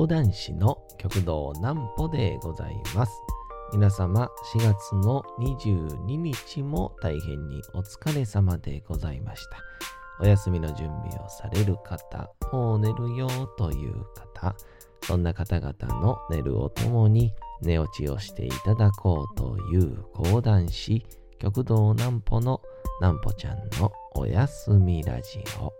講談師の極道南歩でございます。皆様4月の22日も大変にお疲れ様でございました。お休みの準備をされる方、もう寝るよという方、そんな方々の寝るをともに寝落ちをしていただこうという講談師、極道南歩の南歩ちゃんのおやすみラジオ。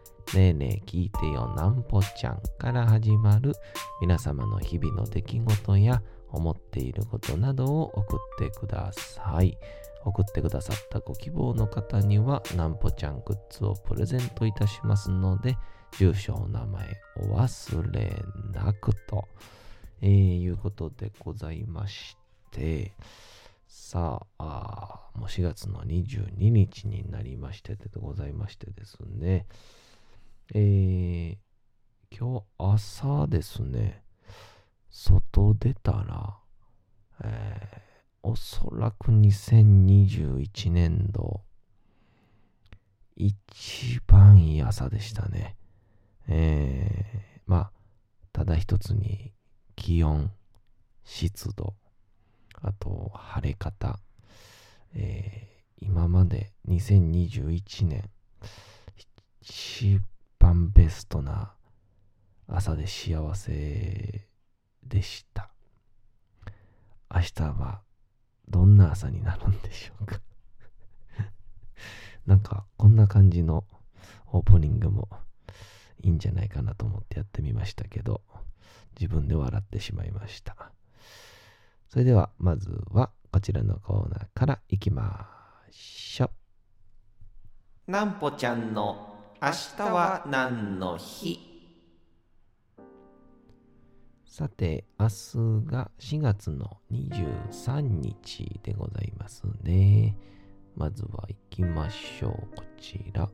ねえねえ聞いてよ。なんぽちゃんから始まる皆様の日々の出来事や思っていることなどを送ってください。送ってくださったご希望の方にはなんぽちゃんグッズをプレゼントいたしますので、住所、お名前お忘れなくと、えー、いうことでございまして、さあもう4月の22日になりましてでございましてですね、えー、今日朝ですね、外出たら、えー、おそらく2021年度、一番いい朝でしたね。えー、まあ、ただ一つに気温、湿度、あと晴れ方、えー、今まで2021年、一番ベストな朝で幸せでした。明日はどんな朝になるんでしょうか なんかこんな感じのオープニングもいいんじゃないかなと思ってやってみましたけど自分で笑ってしまいました。それではまずはこちらのコーナーからいきましょう。なんぽちゃんの明日は何の日？さて、明日が4月の23日でございますね。まずは行きましょう。こちら。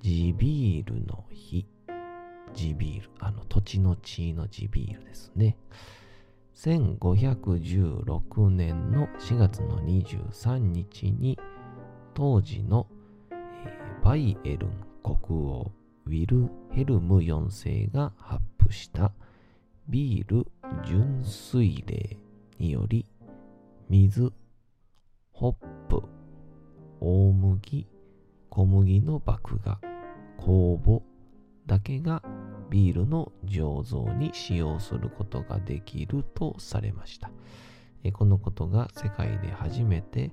地ビールの日。地ビール。あの、土地の地の地ビールですね。1516年の4月の23日に、当時の、バイエルン国王ウィルヘルム4世が発布したビール純粋令により水、ホップ、大麦、小麦の麦芽、酵母だけがビールの醸造に使用することができるとされました。このことが世界で初めて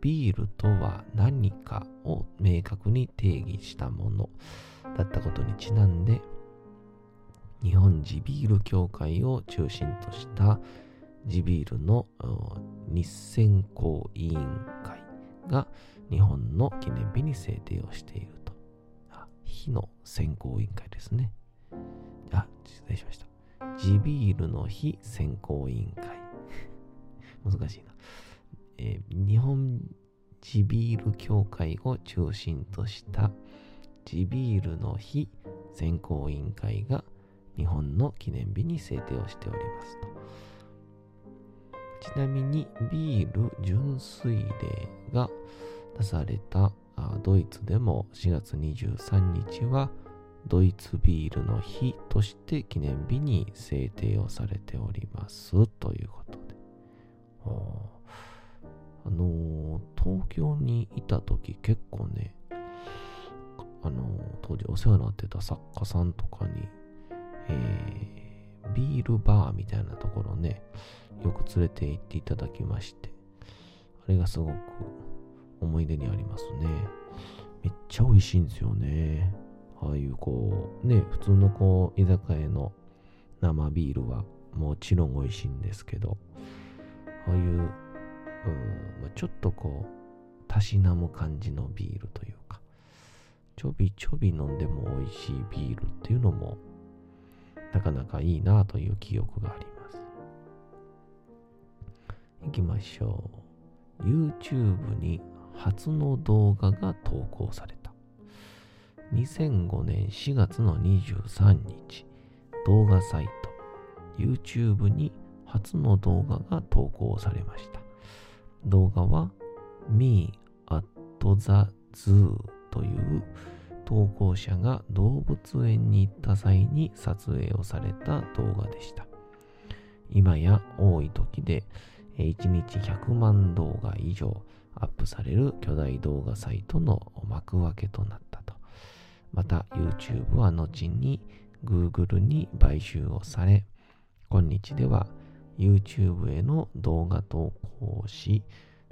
ビールとは何かを明確に定義したものだったことにちなんで日本地ビール協会を中心とした地ビールの日選考委員会が日本の記念日に制定をしていると。あ、日の選考委員会ですね。あ、失礼しました。地ビールの日選考委員会。難しいな。えー日本地ビール協会を中心とした地ビールの日選考委員会が日本の記念日に制定をしておりますと。ちなみにビール純粋令が出されたあドイツでも4月23日はドイツビールの日として記念日に制定をされておりますということで。あの東京にいた時結構ね、あの当時お世話になってた作家さんとかに、えービールバーみたいなところね、よく連れて行っていただきまして、あれがすごく思い出にありますね。めっちゃ美味しいんですよね。ああいうこう、ね、普通のこう、居酒屋の生ビールはもちろん美味しいんですけど、ああいう、うん、ちょっとこう、たしなむ感じのビールというか、ちょびちょび飲んでも美味しいビールっていうのも、なかなかいいなという記憶があります。行きましょう。YouTube に初の動画が投稿された。2005年4月の23日、動画サイト YouTube に初の動画が投稿されました。動画は Me at the Zoo という投稿者が動物園に行った際に撮影をされた動画でした。今や多い時で1日100万動画以上アップされる巨大動画サイトの幕開けとなったと。また YouTube は後に Google に買収をされ、今日では YouTube への動画投稿をし、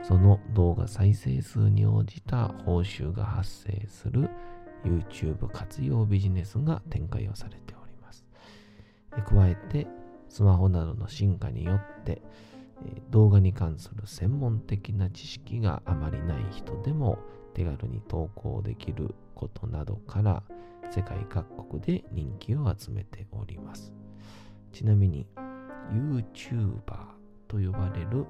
その動画再生数に応じた報酬が発生する YouTube 活用ビジネスが展開をされております。加えて、スマホなどの進化によって、動画に関する専門的な知識があまりない人でも手軽に投稿できることなどから世界各国で人気を集めております。ちなみに YouTuber と呼ばれる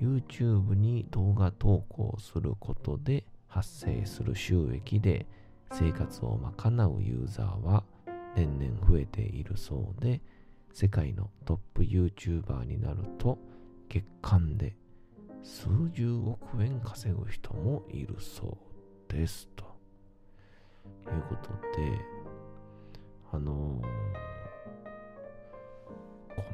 YouTube に動画投稿することで発生する収益で生活を賄うユーザーは年々増えているそうで世界のトップ YouTuber になると月間で数十億円稼ぐ人もいるそうです。ということであのー、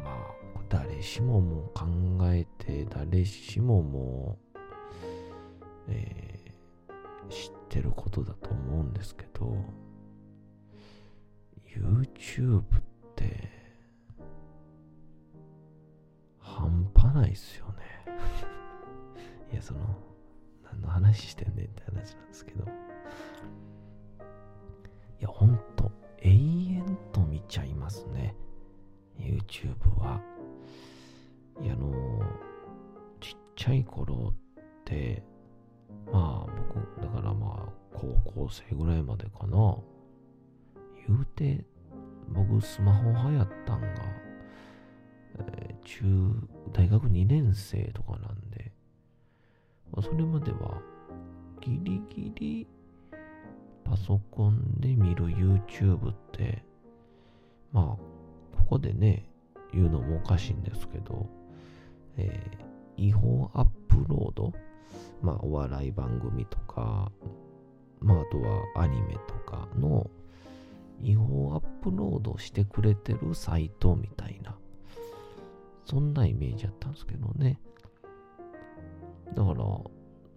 まあ誰しもも考えて誰しももう、えー、知ってることだと思うんですけど YouTube って半端ないっすよね。いやその何の話してんねんって話なんですけど。いやほ YouTube はいや、あのちっちゃい頃って、まあ僕、だからまあ高校生ぐらいまでかな。言うて、僕スマホ流行ったんが、えー、中、大学2年生とかなんで、まあ、それまではギリギリパソコンで見る YouTube って、まあ、ここでね、言うのもおかしいんですけど、えー、違法アップロード、まあ、お笑い番組とか、まあ、あとはアニメとかの違法アップロードしてくれてるサイトみたいな、そんなイメージやったんですけどね。だから、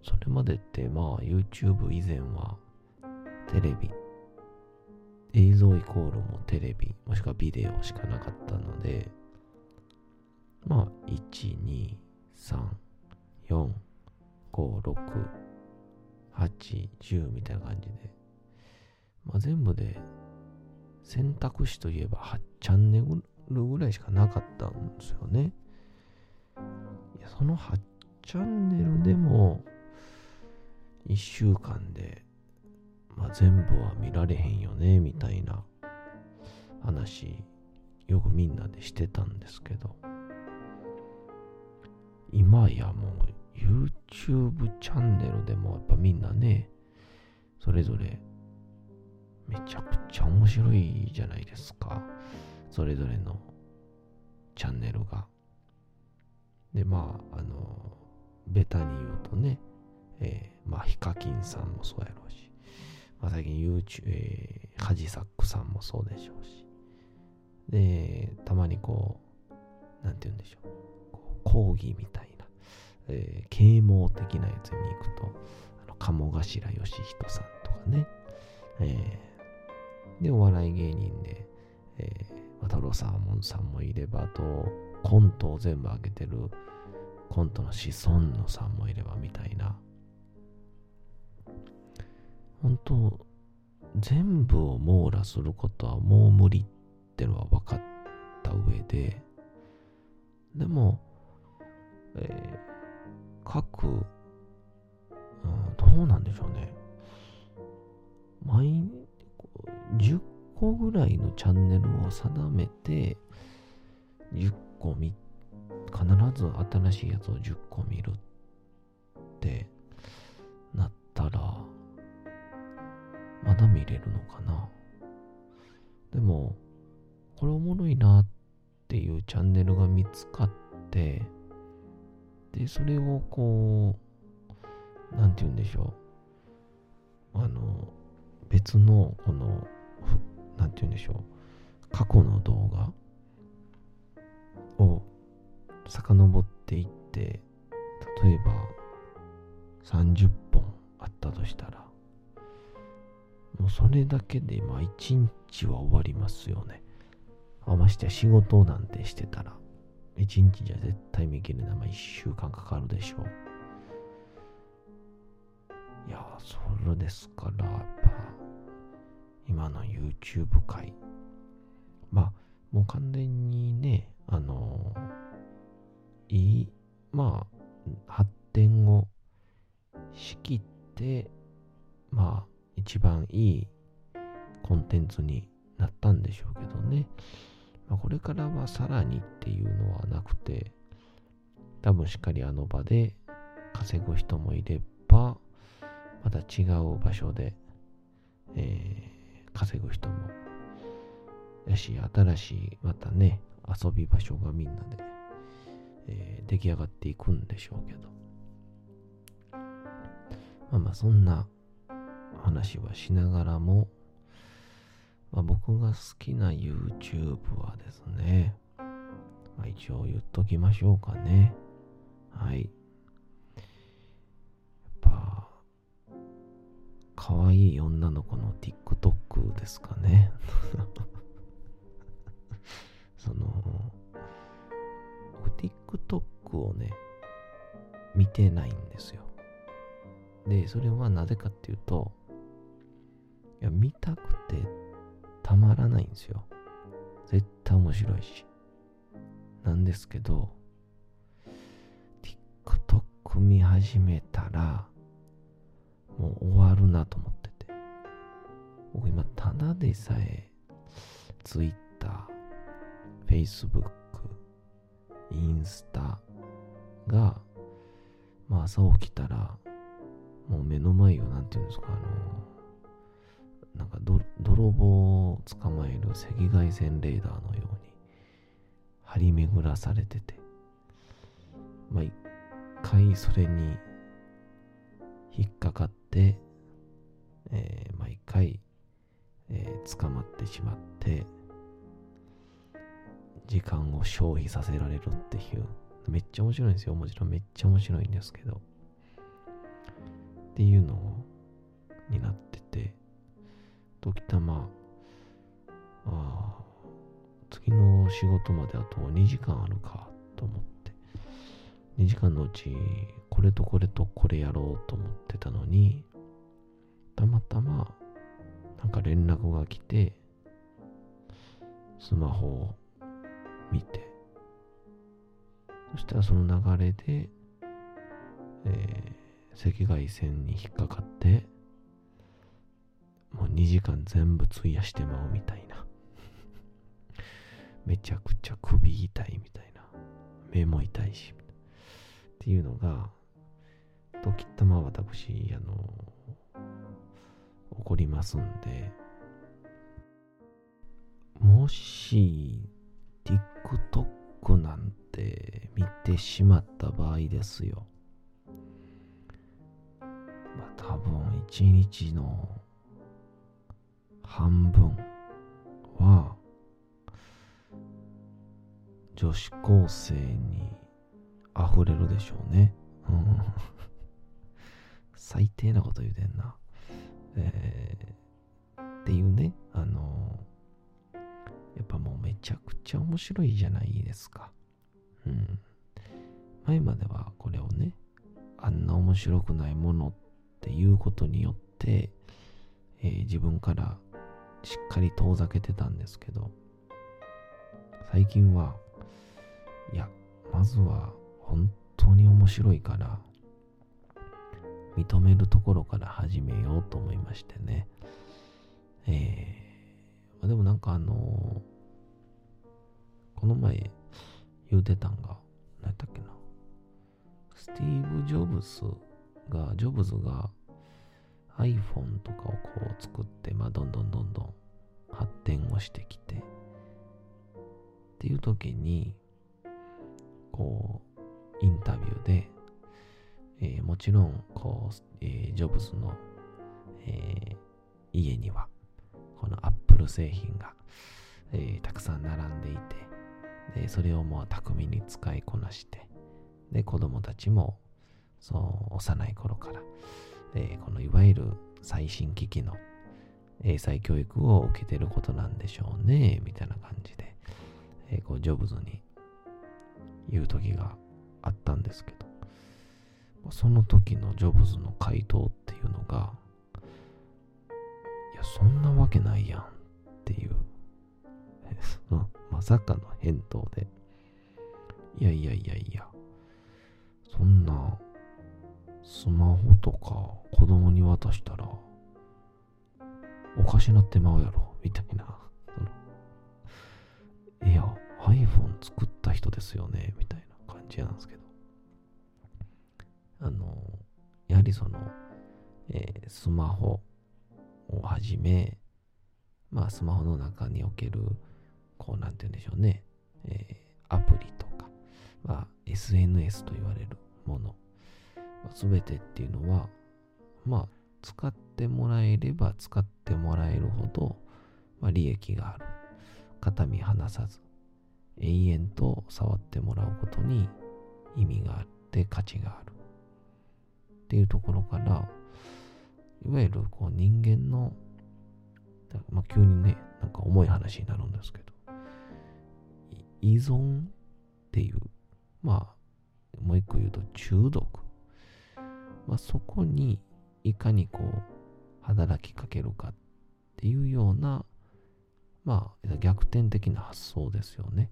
それまでって、まあ、YouTube 以前は、テレビ、映像イコールもテレビ、もしくはビデオしかなかったので、まあ、1、2、3、4、5、6、8、10みたいな感じで、まあ、全部で選択肢といえば8チャンネルぐらいしかなかったんですよね。いや、その8チャンネルでも1週間で、まあ、全部は見られへんよね、みたいな話、よくみんなでしてたんですけど、今やもう YouTube チャンネルでもやっぱみんなね、それぞれめちゃくちゃ面白いじゃないですか。それぞれのチャンネルが。で、まあ、あの、ベタに言うとね、えー、まあ、ヒカキンさんもそうやろうし、まあ、最近 YouTube、えー、ハジサックさんもそうでしょうし、で、たまにこう、なんて言うんでしょう。講義みたいな、えー、啓蒙的なやつに行くと、あの鴨頭義人さんとかね、えー、で、お笑い芸人で、えー、渡郎サーモンさんもいれば、あと、コントを全部上げてるコントの子孫のさんもいればみたいな、本当全部を網羅することはもう無理ってのは分かった上で、でも、えー、各、うん、どうなんでしょうね。毎、10個ぐらいのチャンネルを定めて、10個見、必ず新しいやつを10個見るってなったら、まだ見れるのかな。でも、これおもろいなっていうチャンネルが見つかって、で、それをこう、なんて言うんでしょう。あの、別の、この、なんて言うんでしょう。過去の動画を遡っていって、例えば30本あったとしたら、もうそれだけでまあ一日は終わりますよね。あましてや仕事なんてしてたら、一日じゃ絶対見切れない。まあ一週間かかるでしょう。いや、それですから、やっぱ、今の YouTube 界、まあ、もう完全にね、あの、いい、まあ、発展をしきって、まあ、一番いいコンテンツになったんでしょうけどね。まあ、これからはさらにっていうのはなくて、多分しっかりあの場で稼ぐ人もいれば、また違う場所で、えー、稼ぐ人もやし、新しいまたね、遊び場所がみんなで、えー、出来上がっていくんでしょうけど。まあまあそんな話はしながらも、まあ、僕が好きな YouTube はですね、まあ、一応言っときましょうかね。はい。やっぱ、可愛い女の子の TikTok ですかね。その、TikTok をね、見てないんですよ。で、それはなぜかっていうと、いや、見たくてたまらないんですよ。絶対面白いし。なんですけど、TikTok 見始めたら、もう終わるなと思ってて。僕今、ただでさえ、Twitter、Facebook、インスタが、まあ朝起きたら、もう目の前を、なんていうんですか、あのなんか泥棒を捕まえる赤外線レーダーのように張り巡らされてて、まあ一回それに引っかかって、えー、毎回、えー、捕まってしまって、時間を消費させられるっていう、めっちゃ面白いんですよ。もちろんめっちゃ面白いんですけど。っていうのになってて、時たま、あ次の仕事まであと2時間あるかと思って、2時間のうちこれとこれとこれやろうと思ってたのに、たまたまなんか連絡が来て、スマホを見て、そしたらその流れで、えー、赤外線に引っかかって、もう2時間全部費やしてまうみたいな。めちゃくちゃ首痛いみたいな。目も痛いし。っていうのが、時たま私、あの、起こりますんで、もし、TikTok なんて見てしまった場合ですよ。まあ多分一日の半分は女子高生に溢れるでしょうね。うん、最低なこと言うてんな。えー、っていうね、あの、やっぱもうめちゃくちゃ面白いじゃないですか。うん。前まではこれをね、あんな面白くないものっていうことによって、えー、自分からしっかり遠ざけてたんですけど、最近は、いや、まずは本当に面白いから、認めるところから始めようと思いましてね。えー、でもなんかあのこの前言うてたんが、何やったっけな。スティーブ・ジョブズが、ジョブズが iPhone とかをこう作って、まあどんどんどんどん発展をしてきて、っていう時に、こう、インタビューで、えー、もちろん、こう、えー、ジョブズの、えー、家には、この Apple 製品が、えたくさん並んでいて、でそれをもう巧みに使いこなして、で、子供たちも、そう、幼い頃から、えこのいわゆる最新機器の英才教育を受けてることなんでしょうね、みたいな感じで、えこう、ジョブズに言う時があったんですけど、その時のジョブズの回答っていうのが、いや、そんなわけないやんっていう、まさかの返答で、いやいやいやいや、そんなスマホとか子供に渡したらおかしなってまうやろ、みたいな。いや、iPhone 作った人ですよね、みたいな感じなんですけど。あの、やはりその、えー、スマホをはじめ、まあスマホの中における、こうなんて言うんでしょうね、えー、アプリとか、まあ SNS と言われるもの、すべてっていうのは、まあ使ってもらえれば使ってもらえるほど、まあ、利益がある。肩身離さず、永遠と触ってもらうことに意味があって価値がある。っていうところから、いわゆるこう人間の、まあ、急にね、なんか重い話になるんですけど、依存っていう、まあ、もう一個言うと中毒。まあ、そこにいかにこう、働きかけるかっていうような、まあ、逆転的な発想ですよね。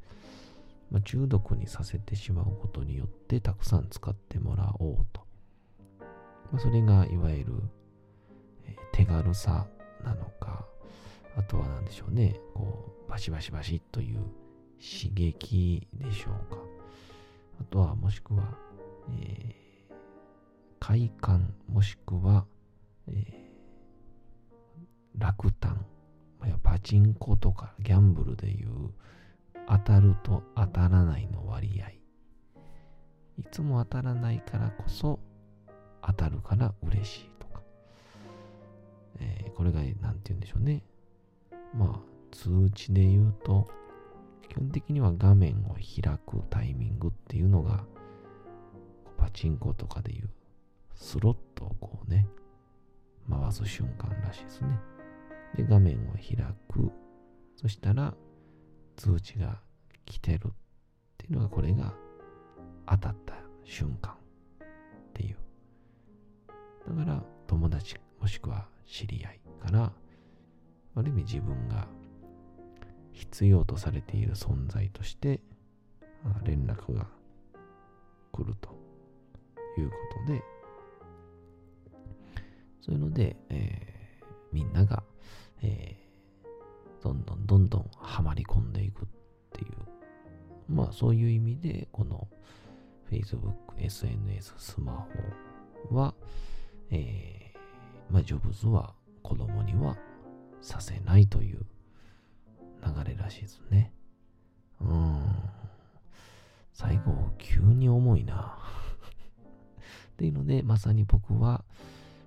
まあ、中毒にさせてしまうことによってたくさん使ってもらおうと。まあ、それがいわゆる、え、手軽さなのか、あとは何でしょうね、こう、バシバシバシという刺激でしょうか。あとはもしくは、えー、快感もしくは、えー、落胆、パチンコとかギャンブルでいう当たると当たらないの割合。いつも当たらないからこそ当たるから嬉しいとか、えー、これが何て言うんでしょうね。まあ、通知で言うと、基本的には画面を開くタイミングっていうのが、パチンコとかでいうスロットをこうね、回す瞬間らしいですね。で、画面を開く。そしたら、通知が来てるっていうのが、これが当たった瞬間っていう。だから友達もしくは知り合いからある意味自分が必要とされている存在として連絡が来るということでそういうので、えー、みんなが、えー、どんどんどんどんはまり込んでいくっていうまあそういう意味でこの Facebook、SNS、スマホは、えー、まあ、ジョブズは子供にはさせないという流れらしいですね。うん。最後、急に重いな。っていうので、まさに僕は、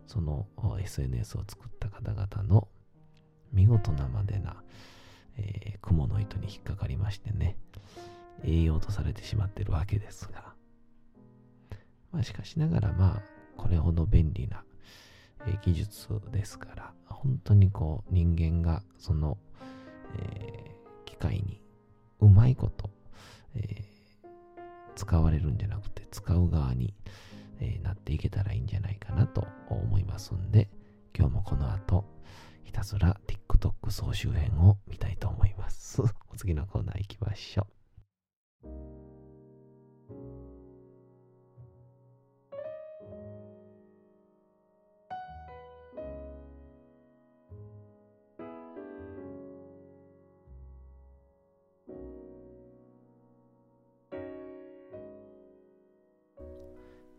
その SNS を作った方々の見事なまでな、えー、雲の糸に引っかかりましてね、栄養とされてしまってるわけですが、まあしかしながらまあ、これほど便利な、え技術ですから、本当にこう人間がその、えー、機械にうまいこと、えー、使われるんじゃなくて使う側に、えー、なっていけたらいいんじゃないかなと思いますんで、今日もこの後、ひたすら TikTok 総集編を見たいと思います。お次のコーナー行きましょう。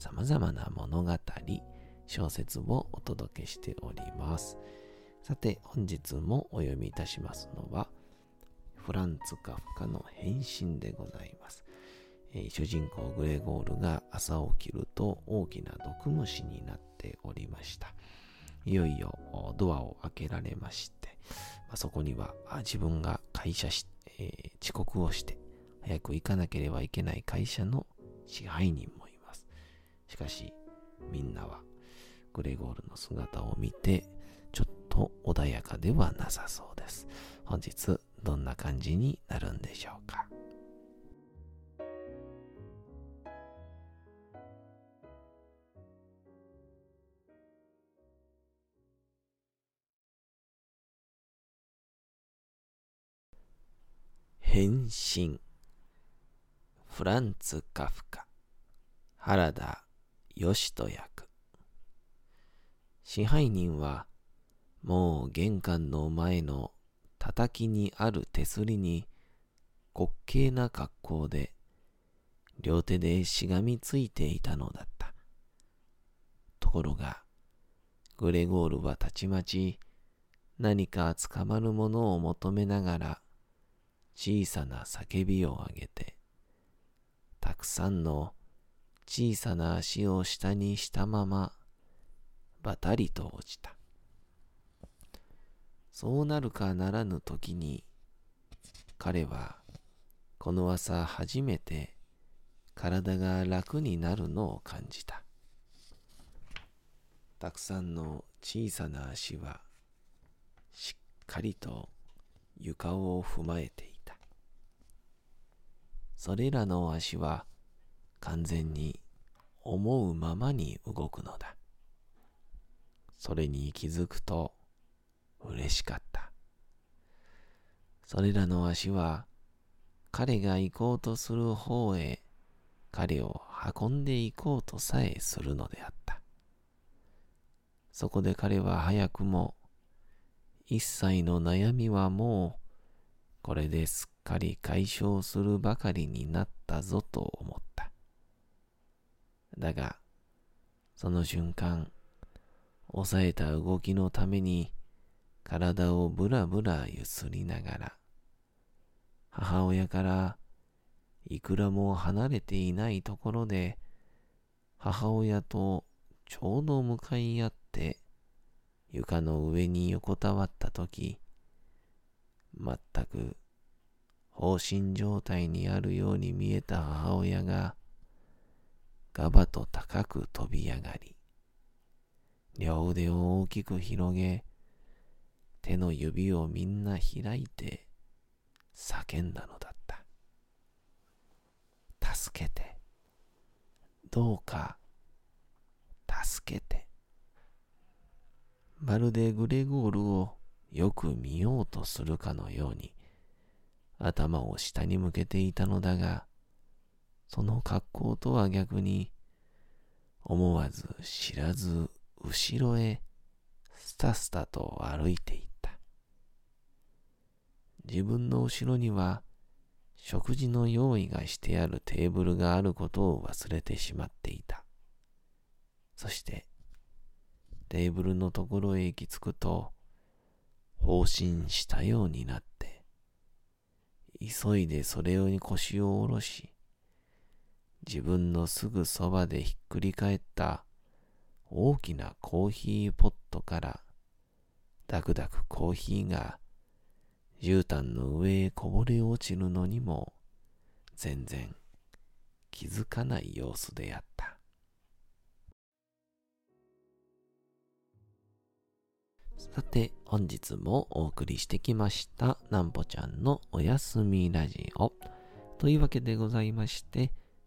様々な物語、小説をお届けしております。さて、本日もお読みいたしますのは、フランツ・カフカの変身でございます。えー主人公グレゴールが朝起きると大きな毒虫になっておりました。いよいよドアを開けられまして、まあそこには自分が会社し、えー遅刻をして早く行かなければいけない会社の支配人も。しかしみんなはグレゴールの姿を見てちょっと穏やかではなさそうです。本日どんな感じになるんでしょうか？変身フランツ・カフカ原田義人役支配人はもう玄関の前の叩きにある手すりに滑稽な格好で両手でしがみついていたのだった。ところが、グレゴールはたちまち何か捕まるものを求めながら小さな叫びを上げて、たくさんの小さな足を下にしたまま、ばたりと落ちた。そうなるかならぬ時に、彼はこの朝初めて体が楽になるのを感じた。たくさんの小さな足はしっかりと床を踏まえていた。それらの足は完全に思うままに動くのだ。それに気づくと嬉しかった。それらの足は彼が行こうとする方へ彼を運んで行こうとさえするのであった。そこで彼は早くも一切の悩みはもうこれですっかり解消するばかりになったぞと思った。だが、その瞬間、抑えた動きのために体をぶらぶらゆすりながら、母親からいくらも離れていないところで、母親とちょうど向かい合って床の上に横たわったとき、全く放心状態にあるように見えた母親が、ガバと高く飛び上がり、両腕を大きく広げ、手の指をみんな開いて叫んだのだった。助けて。どうか、助けて。まるでグレゴールをよく見ようとするかのように、頭を下に向けていたのだが、その格好とは逆に、思わず知らず後ろへスタスタと歩いていった。自分の後ろには食事の用意がしてあるテーブルがあることを忘れてしまっていた。そして、テーブルのところへ行き着くと、放心したようになって、急いでそれに腰を下ろし、自分のすぐそばでひっくり返った大きなコーヒーポットから、ダクダクコーヒーが絨毯の上へこぼれ落ちるのにも全然気づかない様子であった。さて、本日もお送りしてきました、なんぽちゃんのおやすみラジオ。というわけでございまして、